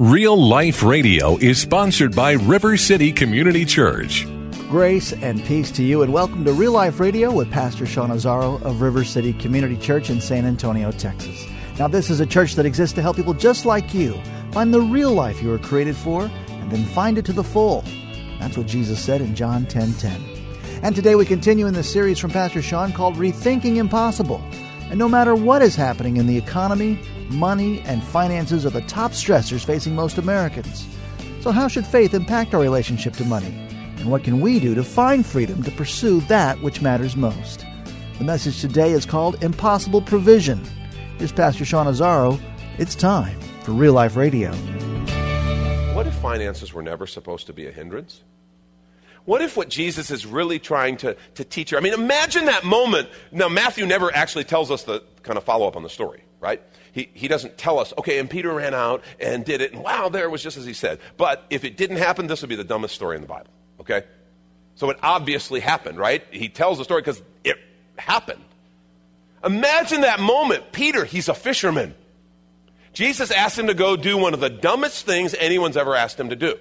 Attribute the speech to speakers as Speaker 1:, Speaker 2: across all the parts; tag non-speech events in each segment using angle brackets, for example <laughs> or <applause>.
Speaker 1: Real Life Radio is sponsored by River City Community Church.
Speaker 2: Grace and peace to you, and welcome to Real Life Radio with Pastor Sean Azzaro of River City Community Church in San Antonio, Texas. Now, this is a church that exists to help people just like you find the real life you were created for and then find it to the full. That's what Jesus said in John 10 10. And today we continue in the series from Pastor Sean called Rethinking Impossible. And no matter what is happening in the economy, money and finances are the top stressors facing most Americans. So, how should faith impact our relationship to money? And what can we do to find freedom to pursue that which matters most? The message today is called Impossible Provision. Here's Pastor Sean Azzaro. It's time for Real Life Radio.
Speaker 3: What if finances were never supposed to be a hindrance? What if what Jesus is really trying to, to teach her? I mean, imagine that moment. Now, Matthew never actually tells us the kind of follow up on the story, right? He, he doesn't tell us, okay, and Peter ran out and did it, and wow, there was just as he said. But if it didn't happen, this would be the dumbest story in the Bible, okay? So it obviously happened, right? He tells the story because it happened. Imagine that moment. Peter, he's a fisherman. Jesus asked him to go do one of the dumbest things anyone's ever asked him to do.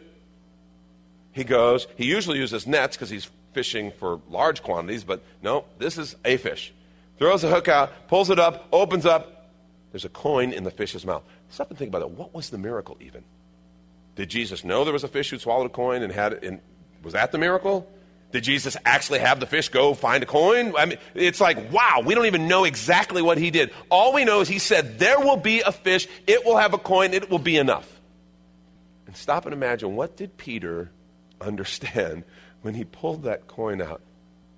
Speaker 3: He goes, he usually uses nets because he's fishing for large quantities, but no, this is a fish. Throws the hook out, pulls it up, opens up. There's a coin in the fish's mouth. Stop and think about it. What was the miracle even? Did Jesus know there was a fish who swallowed a coin and had it? In, was that the miracle? Did Jesus actually have the fish go find a coin? I mean, it's like, wow, we don't even know exactly what he did. All we know is he said, There will be a fish, it will have a coin, it will be enough. And stop and imagine what did Peter <laughs> understand when he pulled that coin out?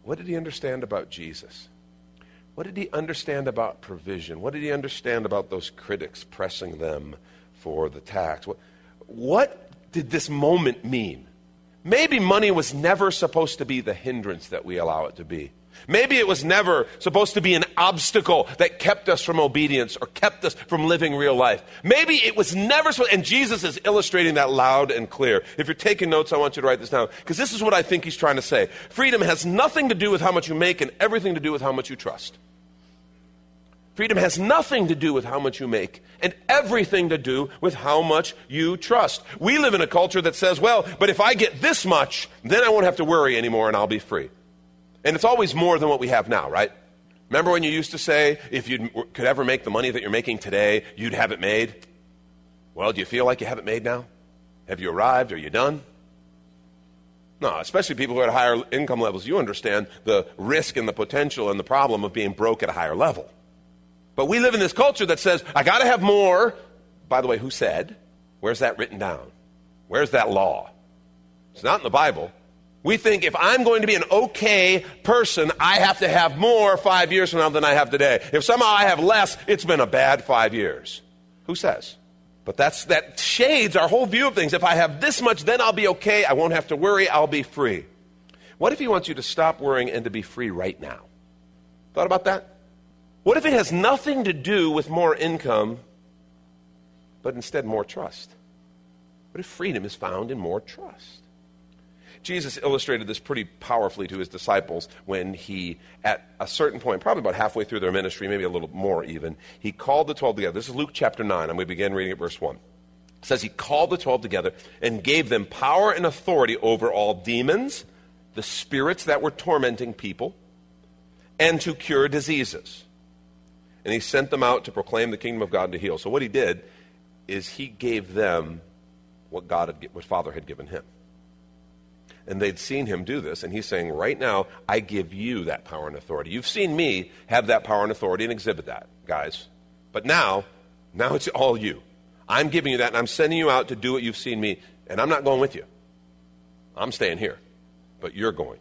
Speaker 3: What did he understand about Jesus? What did he understand about provision? What did he understand about those critics pressing them for the tax? What, what did this moment mean? Maybe money was never supposed to be the hindrance that we allow it to be. Maybe it was never supposed to be an obstacle that kept us from obedience or kept us from living real life. Maybe it was never supposed, and Jesus is illustrating that loud and clear. If you're taking notes, I want you to write this down, because this is what I think he's trying to say. Freedom has nothing to do with how much you make and everything to do with how much you trust. Freedom has nothing to do with how much you make and everything to do with how much you trust. We live in a culture that says, well, but if I get this much, then I won't have to worry anymore and I'll be free. And it's always more than what we have now, right? Remember when you used to say, if you could ever make the money that you're making today, you'd have it made? Well, do you feel like you have it made now? Have you arrived? Are you done? No, especially people who are at higher income levels, you understand the risk and the potential and the problem of being broke at a higher level. But we live in this culture that says, I got to have more. By the way, who said? Where's that written down? Where's that law? It's not in the Bible. We think if I'm going to be an okay person, I have to have more five years from now than I have today. If somehow I have less, it's been a bad five years. Who says? But that's, that shades our whole view of things. If I have this much, then I'll be okay. I won't have to worry. I'll be free. What if he wants you to stop worrying and to be free right now? Thought about that? What if it has nothing to do with more income, but instead more trust? What if freedom is found in more trust? Jesus illustrated this pretty powerfully to his disciples when he, at a certain point, probably about halfway through their ministry, maybe a little more even, he called the 12 together. This is Luke chapter 9, and we begin reading at verse 1. It says he called the 12 together and gave them power and authority over all demons, the spirits that were tormenting people, and to cure diseases and he sent them out to proclaim the kingdom of God and to heal. So what he did is he gave them what God had, what Father had given him. And they'd seen him do this, and he's saying, Right now, I give you that power and authority. You've seen me have that power and authority and exhibit that, guys. But now, now it's all you. I'm giving you that, and I'm sending you out to do what you've seen me, and I'm not going with you. I'm staying here, but you're going.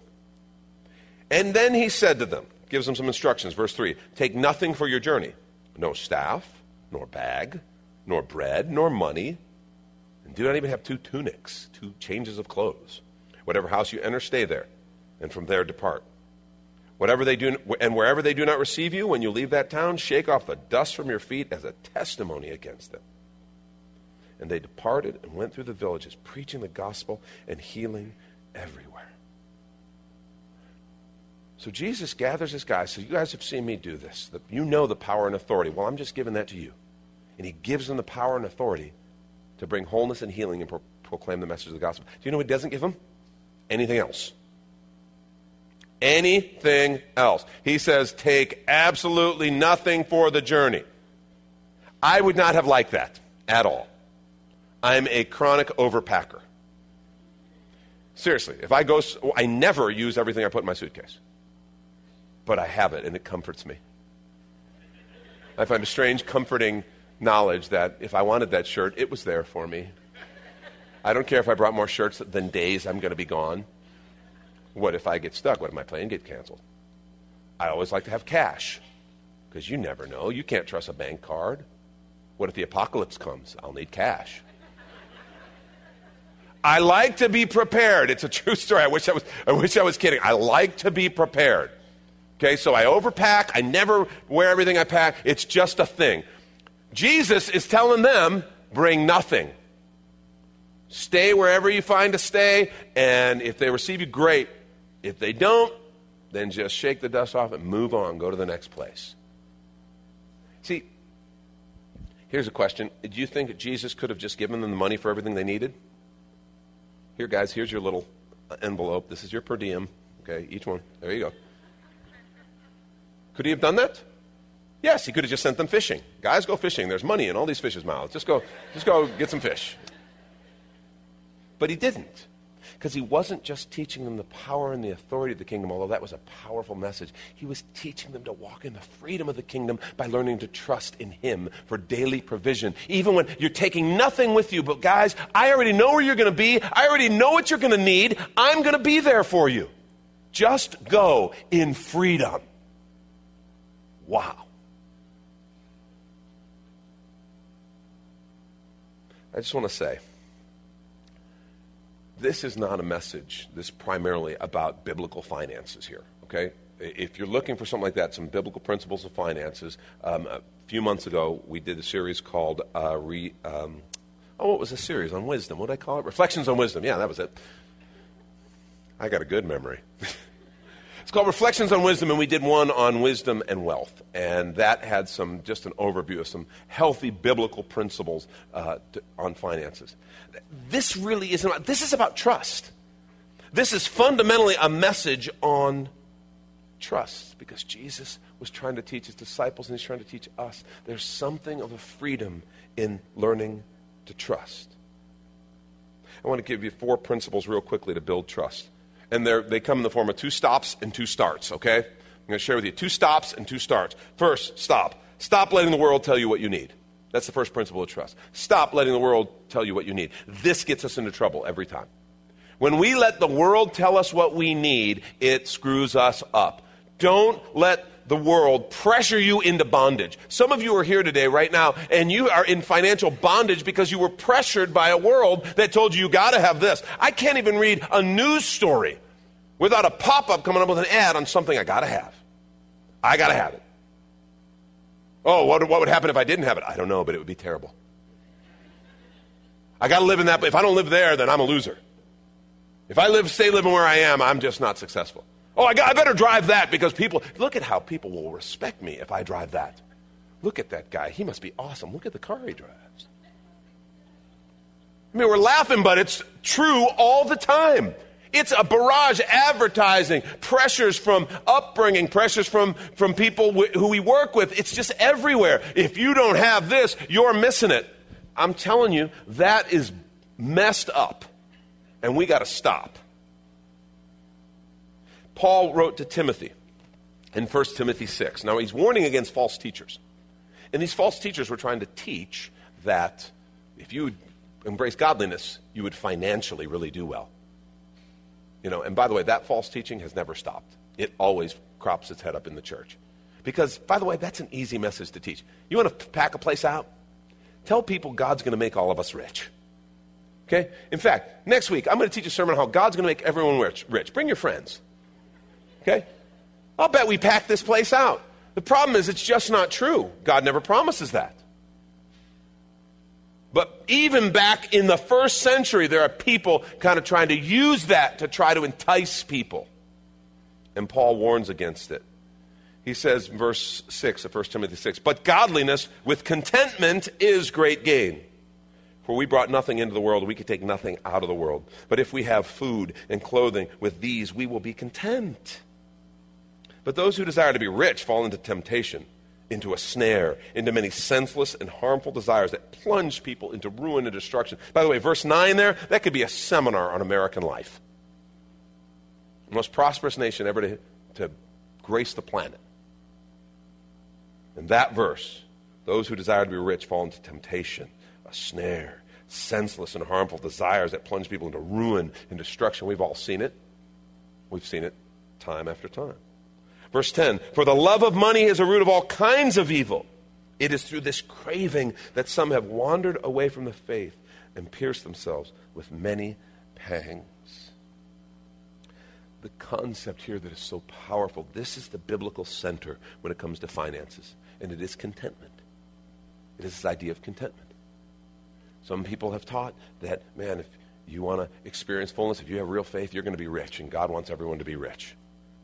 Speaker 3: And then he said to them, gives them some instructions. Verse 3 Take nothing for your journey no staff, nor bag, nor bread, nor money, And Do not even have two tunics, two changes of clothes. Whatever house you enter, stay there, and from there depart. Whatever they do, and wherever they do not receive you, when you leave that town, shake off the dust from your feet as a testimony against them. And they departed and went through the villages, preaching the gospel and healing everywhere. So Jesus gathers his guys. So you guys have seen me do this. You know the power and authority. Well, I'm just giving that to you. And he gives them the power and authority to bring wholeness and healing and pro- proclaim the message of the gospel. Do you know what he doesn't give them? Anything else. Anything else. He says, take absolutely nothing for the journey. I would not have liked that at all. I'm a chronic overpacker. Seriously, if I go, I never use everything I put in my suitcase. But I have it and it comforts me. I find a strange, comforting knowledge that if I wanted that shirt, it was there for me. I don't care if I brought more shirts than days I'm going to be gone. What if I get stuck? What if my plane get canceled? I always like to have cash because you never know. You can't trust a bank card. What if the apocalypse comes? I'll need cash. I like to be prepared. It's a true story. I wish I was, I wish I was kidding. I like to be prepared. Okay, so I overpack. I never wear everything I pack. It's just a thing. Jesus is telling them, bring nothing. Stay wherever you find to stay, and if they receive you, great. If they don't, then just shake the dust off and move on, go to the next place. See, here's a question Do you think Jesus could have just given them the money for everything they needed? Here, guys, here's your little envelope. This is your per diem. Okay, each one. There you go. Could he have done that? Yes, he could have just sent them fishing. Guys, go fishing. There's money in all these fish's mouths. Just go, just go get some fish. But he didn't. Because he wasn't just teaching them the power and the authority of the kingdom, although that was a powerful message. He was teaching them to walk in the freedom of the kingdom by learning to trust in him for daily provision. Even when you're taking nothing with you, but guys, I already know where you're going to be. I already know what you're going to need. I'm going to be there for you. Just go in freedom. Wow. I just want to say this is not a message this primarily about biblical finances here, okay? If you're looking for something like that, some biblical principles of finances, um, a few months ago we did a series called uh, re, um, oh, what was the series on wisdom? What did I call it? Reflections on Wisdom. Yeah, that was it. I got a good memory. <laughs> Called Reflections on Wisdom, and we did one on wisdom and wealth. And that had some, just an overview of some healthy biblical principles uh, to, on finances. This really isn't this is about trust. This is fundamentally a message on trust because Jesus was trying to teach his disciples and he's trying to teach us. There's something of a freedom in learning to trust. I want to give you four principles real quickly to build trust and they come in the form of two stops and two starts, okay? I'm going to share with you two stops and two starts. First, stop. Stop letting the world tell you what you need. That's the first principle of trust. Stop letting the world tell you what you need. This gets us into trouble every time. When we let the world tell us what we need, it screws us up. Don't let the world pressure you into bondage. Some of you are here today, right now, and you are in financial bondage because you were pressured by a world that told you you got to have this. I can't even read a news story without a pop up coming up with an ad on something I got to have. I got to have it. Oh, what, what would happen if I didn't have it? I don't know, but it would be terrible. I got to live in that, if I don't live there, then I'm a loser. If I live, stay living where I am, I'm just not successful. Oh, I, got, I better drive that because people, look at how people will respect me if I drive that. Look at that guy. He must be awesome. Look at the car he drives. I mean, we're laughing, but it's true all the time. It's a barrage advertising, pressures from upbringing, pressures from, from people w- who we work with. It's just everywhere. If you don't have this, you're missing it. I'm telling you, that is messed up. And we got to stop. Paul wrote to Timothy in 1 Timothy 6. Now, he's warning against false teachers. And these false teachers were trying to teach that if you embrace godliness, you would financially really do well. You know, and by the way, that false teaching has never stopped. It always crops its head up in the church. Because, by the way, that's an easy message to teach. You want to pack a place out? Tell people God's going to make all of us rich. Okay? In fact, next week, I'm going to teach a sermon on how God's going to make everyone rich. rich. Bring your friends. Okay? I'll bet we pack this place out. The problem is, it's just not true. God never promises that. But even back in the first century, there are people kind of trying to use that to try to entice people. And Paul warns against it. He says, verse 6 of 1 Timothy 6, But godliness with contentment is great gain. For we brought nothing into the world, we could take nothing out of the world. But if we have food and clothing with these, we will be content. But those who desire to be rich fall into temptation into a snare, into many senseless and harmful desires that plunge people into ruin and destruction. By the way, verse 9 there, that could be a seminar on American life. The most prosperous nation ever to, to grace the planet. In that verse, those who desire to be rich fall into temptation, a snare, senseless and harmful desires that plunge people into ruin and destruction. We've all seen it. We've seen it time after time. Verse 10 For the love of money is a root of all kinds of evil. It is through this craving that some have wandered away from the faith and pierced themselves with many pangs. The concept here that is so powerful this is the biblical center when it comes to finances, and it is contentment. It is this idea of contentment. Some people have taught that, man, if you want to experience fullness, if you have real faith, you're going to be rich, and God wants everyone to be rich.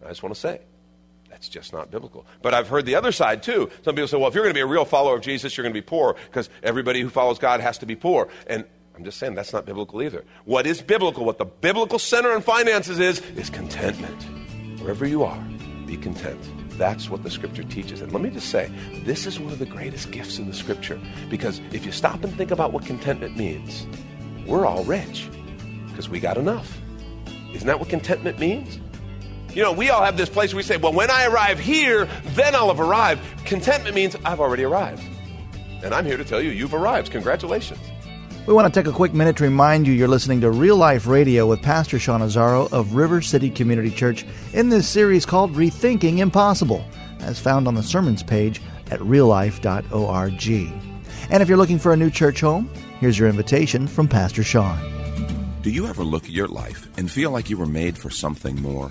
Speaker 3: I just want to say, that's just not biblical. But I've heard the other side too. Some people say, well, if you're going to be a real follower of Jesus, you're going to be poor because everybody who follows God has to be poor. And I'm just saying that's not biblical either. What is biblical, what the biblical center on finances is, is contentment. Wherever you are, be content. That's what the scripture teaches. And let me just say, this is one of the greatest gifts in the scripture because if you stop and think about what contentment means, we're all rich because we got enough. Isn't that what contentment means? You know, we all have this place where we say, well, when I arrive here, then I'll have arrived. Contentment means I've already arrived. And I'm here to tell you, you've arrived. Congratulations.
Speaker 2: We want to take a quick minute to remind you you're listening to Real Life Radio with Pastor Sean Azzaro of River City Community Church in this series called Rethinking Impossible, as found on the sermons page at reallife.org. And if you're looking for a new church home, here's your invitation from Pastor Sean.
Speaker 4: Do you ever look at your life and feel like you were made for something more?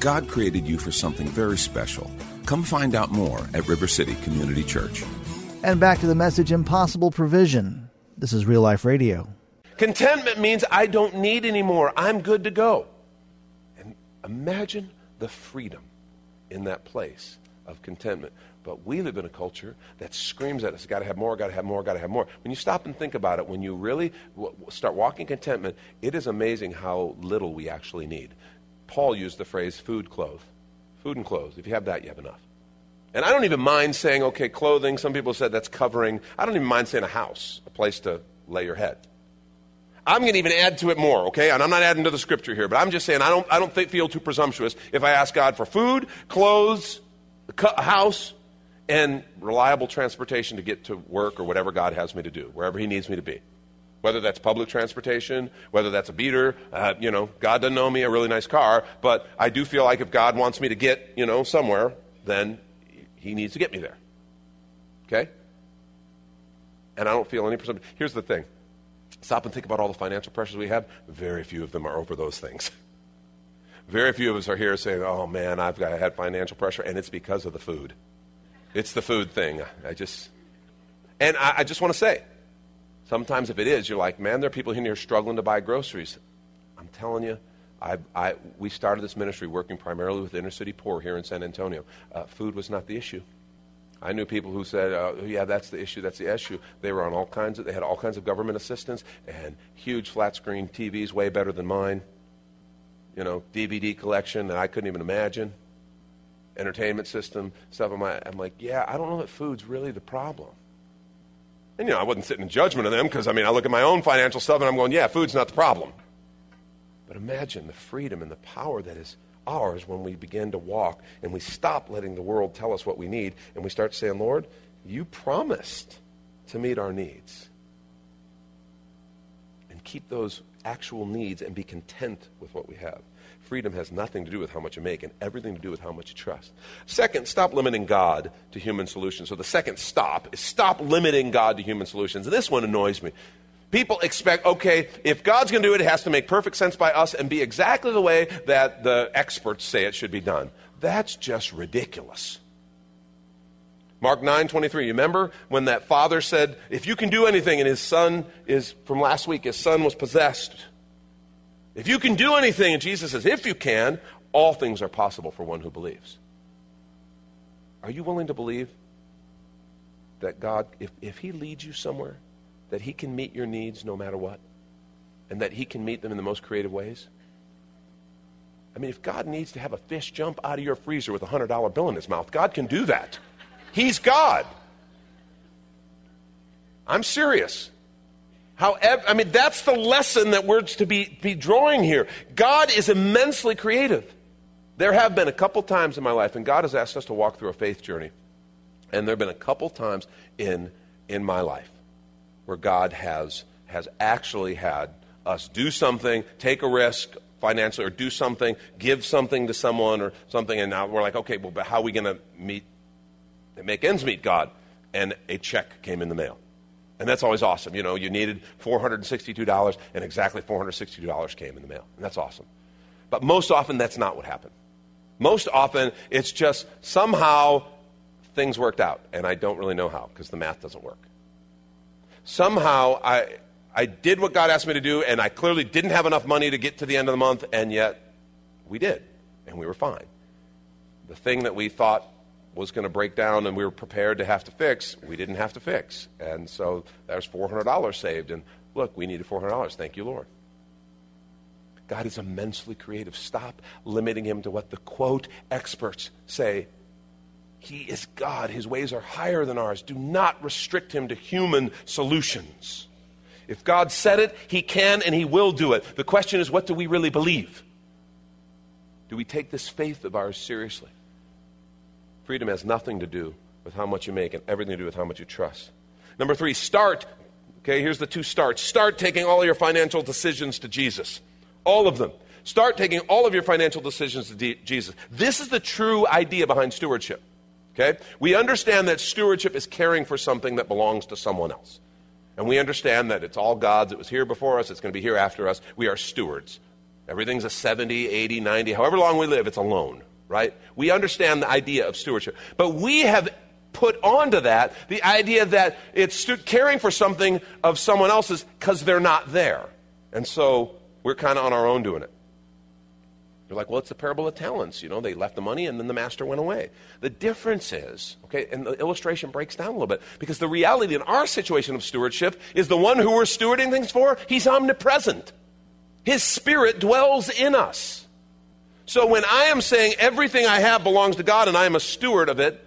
Speaker 4: God created you for something very special. Come find out more at River City Community Church.
Speaker 2: And back to the message Impossible Provision. This is Real Life Radio.
Speaker 3: Contentment means I don't need anymore. I'm good to go. And imagine the freedom in that place of contentment. But we live in a culture that screams at us, got to have more, got to have more, got to have more. When you stop and think about it, when you really w- start walking contentment, it is amazing how little we actually need. Paul used the phrase food, clothes. Food and clothes. If you have that, you have enough. And I don't even mind saying, okay, clothing. Some people said that's covering. I don't even mind saying a house, a place to lay your head. I'm going to even add to it more, okay? And I'm not adding to the scripture here, but I'm just saying I don't, I don't think, feel too presumptuous if I ask God for food, clothes, a house, and reliable transportation to get to work or whatever God has me to do, wherever He needs me to be whether that's public transportation, whether that's a beater. Uh, you know, God doesn't owe me a really nice car, but I do feel like if God wants me to get, you know, somewhere, then He needs to get me there. Okay? And I don't feel any percent. Here's the thing stop and think about all the financial pressures we have. Very few of them are over those things. <laughs> Very few of us are here saying, oh man, I've got, I had financial pressure, and it's because of the food. It's the food thing. I just, and I, I just want to say, Sometimes, if it is, you're like, man, there are people in here struggling to buy groceries. I'm telling you, I, I, we started this ministry working primarily with inner city poor here in San Antonio. Uh, food was not the issue. I knew people who said, uh, "Yeah, that's the issue. That's the issue." They were on all kinds of. They had all kinds of government assistance and huge flat screen TVs, way better than mine. You know, DVD collection that I couldn't even imagine. Entertainment system stuff. I'm like, I'm like, yeah, I don't know that food's really the problem. And you know, I wasn't sitting in judgment of them because I mean, I look at my own financial stuff and I'm going, yeah, food's not the problem. But imagine the freedom and the power that is ours when we begin to walk and we stop letting the world tell us what we need and we start saying, Lord, you promised to meet our needs. And keep those actual needs and be content with what we have. Freedom has nothing to do with how much you make and everything to do with how much you trust. Second, stop limiting God to human solutions. So the second stop is stop limiting God to human solutions. And this one annoys me. People expect, okay, if God's going to do it, it has to make perfect sense by us and be exactly the way that the experts say it should be done. That's just ridiculous. Mark 9, 23. You remember when that father said, if you can do anything, and his son is, from last week, his son was possessed. If you can do anything, and Jesus says, if you can, all things are possible for one who believes. Are you willing to believe that God, if, if he leads you somewhere, that He can meet your needs no matter what, and that He can meet them in the most creative ways? I mean, if God needs to have a fish jump out of your freezer with a $100 bill in his mouth, God can do that. He's God. I'm serious. However, I mean, that's the lesson that we're to be, be drawing here. God is immensely creative. There have been a couple times in my life, and God has asked us to walk through a faith journey. And there have been a couple times in, in my life where God has, has actually had us do something, take a risk financially, or do something, give something to someone or something, and now we're like, okay, well, but how are we going to meet, make ends meet God? And a check came in the mail. And that's always awesome. You know, you needed $462, and exactly $462 came in the mail. And that's awesome. But most often, that's not what happened. Most often, it's just somehow things worked out, and I don't really know how because the math doesn't work somehow I, I did what God asked me to do, and I clearly didn't have enough money to get to the end of the month, and yet we did, and we were fine. The thing that we thought was going to break down and we were prepared to have to fix, we didn't have to fix. And so there's $400 saved, and look, we needed $400. Thank you, Lord. God is immensely creative. Stop limiting him to what the quote experts say he is God. His ways are higher than ours. Do not restrict him to human solutions. If God said it, he can and he will do it. The question is, what do we really believe? Do we take this faith of ours seriously? Freedom has nothing to do with how much you make and everything to do with how much you trust. Number three, start. Okay, here's the two starts. Start taking all your financial decisions to Jesus. All of them. Start taking all of your financial decisions to Jesus. This is the true idea behind stewardship. Okay? We understand that stewardship is caring for something that belongs to someone else. And we understand that it's all God's. It was here before us. It's going to be here after us. We are stewards. Everything's a 70, 80, 90, however long we live, it's a loan, right? We understand the idea of stewardship. But we have put onto that the idea that it's stu- caring for something of someone else's because they're not there. And so we're kind of on our own doing it. You're like, well, it's the parable of talents. You know, they left the money and then the master went away. The difference is, okay, and the illustration breaks down a little bit because the reality in our situation of stewardship is the one who we're stewarding things for, he's omnipresent. His spirit dwells in us. So when I am saying everything I have belongs to God and I am a steward of it,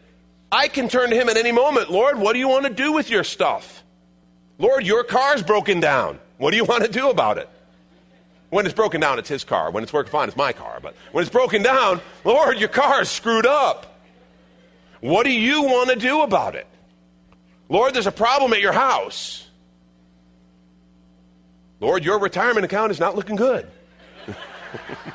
Speaker 3: I can turn to him at any moment. Lord, what do you want to do with your stuff? Lord, your car's broken down. What do you want to do about it? When it's broken down, it's his car. When it's working fine, it's my car. But when it's broken down, Lord, your car is screwed up. What do you want to do about it? Lord, there's a problem at your house. Lord, your retirement account is not looking good. <laughs>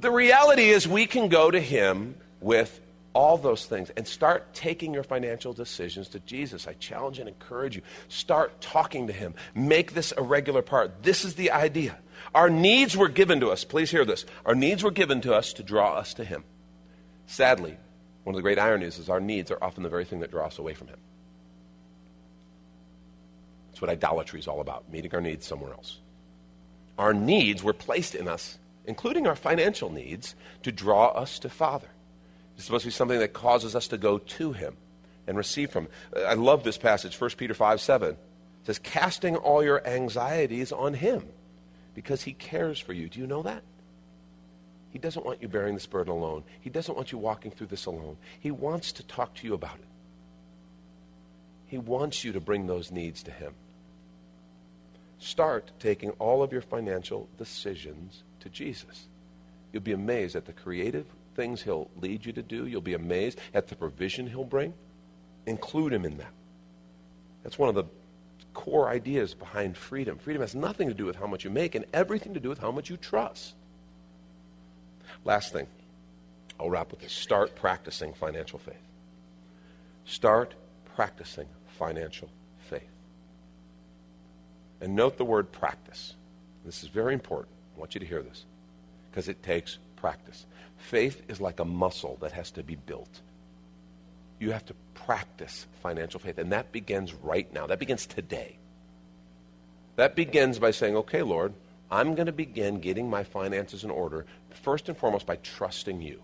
Speaker 3: the reality is, we can go to Him with all those things and start taking your financial decisions to Jesus. I challenge and encourage you. Start talking to Him. Make this a regular part. This is the idea. Our needs were given to us. Please hear this. Our needs were given to us to draw us to Him. Sadly, one of the great ironies is our needs are often the very thing that draw us away from Him. That's what idolatry is all about, meeting our needs somewhere else. Our needs were placed in us, including our financial needs, to draw us to Father. It's supposed to be something that causes us to go to Him and receive from Him. I love this passage, 1 Peter 5 7. It says, casting all your anxieties on Him because He cares for you. Do you know that? He doesn't want you bearing this burden alone. He doesn't want you walking through this alone. He wants to talk to you about it. He wants you to bring those needs to Him. Start taking all of your financial decisions to Jesus. You'll be amazed at the creative things He'll lead you to do. You'll be amazed at the provision He'll bring. Include Him in that. That's one of the core ideas behind freedom. Freedom has nothing to do with how much you make and everything to do with how much you trust. Last thing, I'll wrap with this. Start practicing financial faith. Start practicing financial faith. And note the word practice. This is very important. I want you to hear this because it takes practice. Faith is like a muscle that has to be built. You have to practice financial faith, and that begins right now. That begins today. That begins by saying, okay, Lord, I'm going to begin getting my finances in order, first and foremost, by trusting you.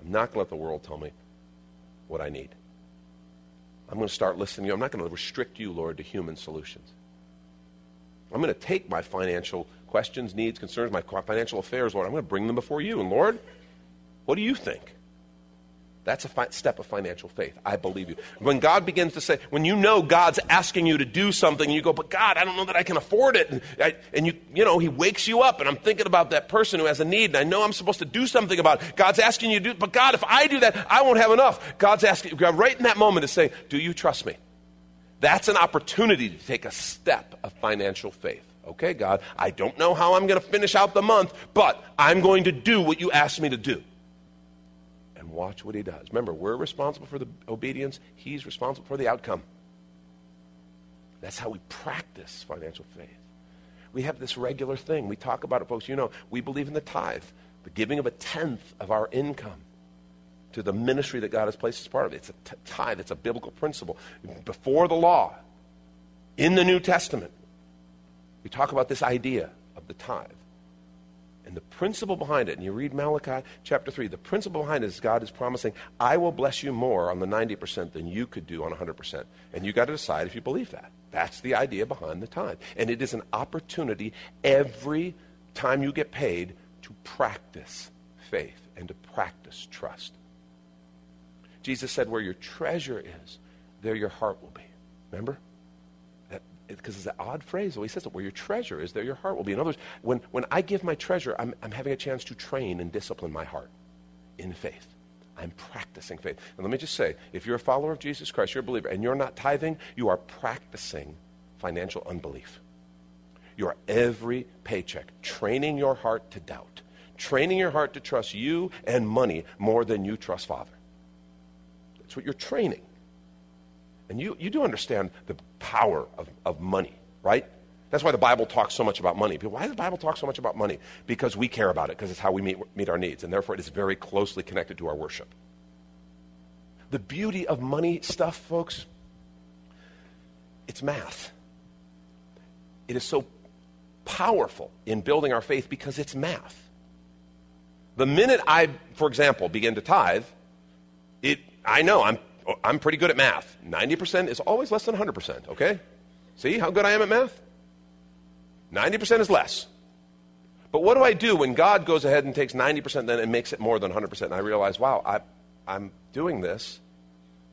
Speaker 3: I'm not going to let the world tell me what I need. I'm going to start listening to you. I'm not going to restrict you, Lord, to human solutions. I'm going to take my financial questions, needs, concerns, my financial affairs, Lord. I'm going to bring them before you. And Lord, what do you think? That's a fi- step of financial faith. I believe you. When God begins to say, when you know God's asking you to do something, you go, but God, I don't know that I can afford it. And, I, and you, you know, He wakes you up, and I'm thinking about that person who has a need, and I know I'm supposed to do something about it. God's asking you to do, but God, if I do that, I won't have enough. God's asking, God, right in that moment to say, do you trust me? That's an opportunity to take a step of financial faith. Okay, God, I don't know how I'm going to finish out the month, but I'm going to do what you asked me to do and watch what he does. Remember, we're responsible for the obedience, he's responsible for the outcome. That's how we practice financial faith. We have this regular thing. We talk about it, folks. You know, we believe in the tithe, the giving of a tenth of our income to the ministry that God has placed as part of it. It's a tithe, it's a biblical principle. Before the law, in the New Testament, we talk about this idea of the tithe. And the principle behind it, and you read Malachi chapter 3, the principle behind it is God is promising, I will bless you more on the 90% than you could do on 100%. And you got to decide if you believe that. That's the idea behind the tithe. And it is an opportunity every time you get paid to practice faith and to practice trust. Jesus said, Where your treasure is, there your heart will be. Remember? Because it's an odd phrase. Way he says it, where your treasure is, there your heart will be. In other words, when, when I give my treasure, I'm, I'm having a chance to train and discipline my heart in faith. I'm practicing faith. And let me just say, if you're a follower of Jesus Christ, you're a believer, and you're not tithing, you are practicing financial unbelief. You are every paycheck training your heart to doubt, training your heart to trust you and money more than you trust Father. That's what you're training. And you, you do understand the power of, of money, right? That's why the Bible talks so much about money. Why does the Bible talk so much about money? Because we care about it, because it's how we meet, meet our needs, and therefore it is very closely connected to our worship. The beauty of money stuff, folks, it's math. It is so powerful in building our faith because it's math. The minute I, for example, begin to tithe, it, I know I'm Oh, I'm pretty good at math. 90% is always less than 100%, okay? See how good I am at math? 90% is less. But what do I do when God goes ahead and takes 90% then and makes it more than 100%? And I realize, wow, I, I'm doing this.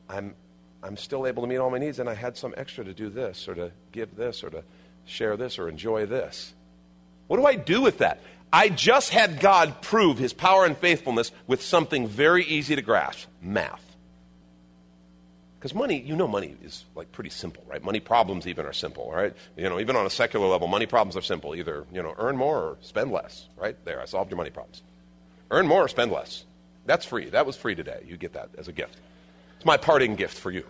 Speaker 3: I'm, I'm still able to meet all my needs, and I had some extra to do this, or to give this, or to share this, or enjoy this. What do I do with that? I just had God prove his power and faithfulness with something very easy to grasp math. Because money, you know, money is like pretty simple, right? Money problems even are simple, right? You know, even on a secular level, money problems are simple. Either, you know, earn more or spend less, right? There, I solved your money problems. Earn more or spend less. That's free. That was free today. You get that as a gift. It's my parting gift for you.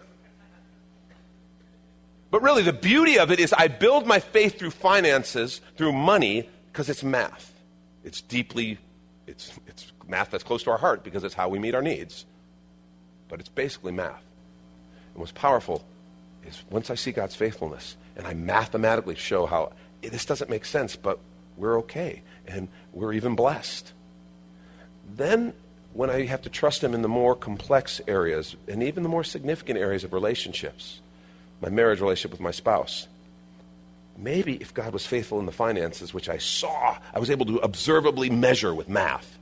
Speaker 3: But really, the beauty of it is I build my faith through finances, through money, because it's math. It's deeply, it's, it's math that's close to our heart because it's how we meet our needs. But it's basically math. And what's powerful is once I see God's faithfulness and I mathematically show how this doesn't make sense, but we're okay and we're even blessed, then when I have to trust Him in the more complex areas and even the more significant areas of relationships, my marriage relationship with my spouse. Maybe if God was faithful in the finances, which I saw, I was able to observably measure with math.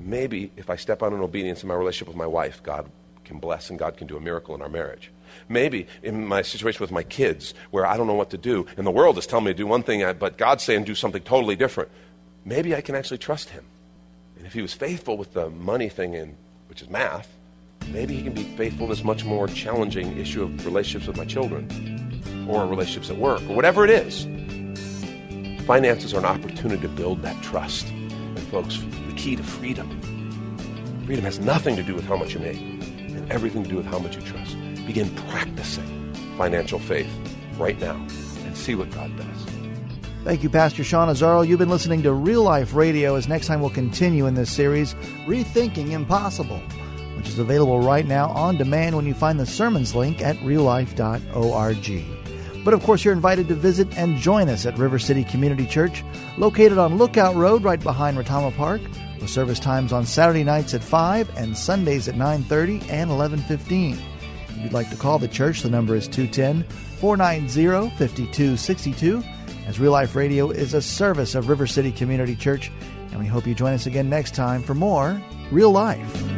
Speaker 3: Maybe if I step out in obedience in my relationship with my wife, God can bless and God can do a miracle in our marriage. Maybe in my situation with my kids, where I don't know what to do, and the world is telling me to do one thing, but God's saying do something totally different. Maybe I can actually trust Him. And if He was faithful with the money thing, in, which is math, maybe He can be faithful in this much more challenging issue of relationships with my children, or relationships at work, or whatever it is. Finances are an opportunity to build that trust. And folks, the key to freedom. Freedom has nothing to do with how much you make, and everything to do with how much you trust. Begin practicing financial faith right now and see what God does.
Speaker 2: Thank you, Pastor Sean Azzaro. You've been listening to Real Life Radio as next time we'll continue in this series, Rethinking Impossible, which is available right now on demand when you find the sermons link at reallife.org. But of course, you're invited to visit and join us at River City Community Church, located on Lookout Road right behind Retama Park, with service times on Saturday nights at 5 and Sundays at 9.30 and 11.15. If you'd like to call the church, the number is 210 490 5262. As Real Life Radio is a service of River City Community Church, and we hope you join us again next time for more Real Life.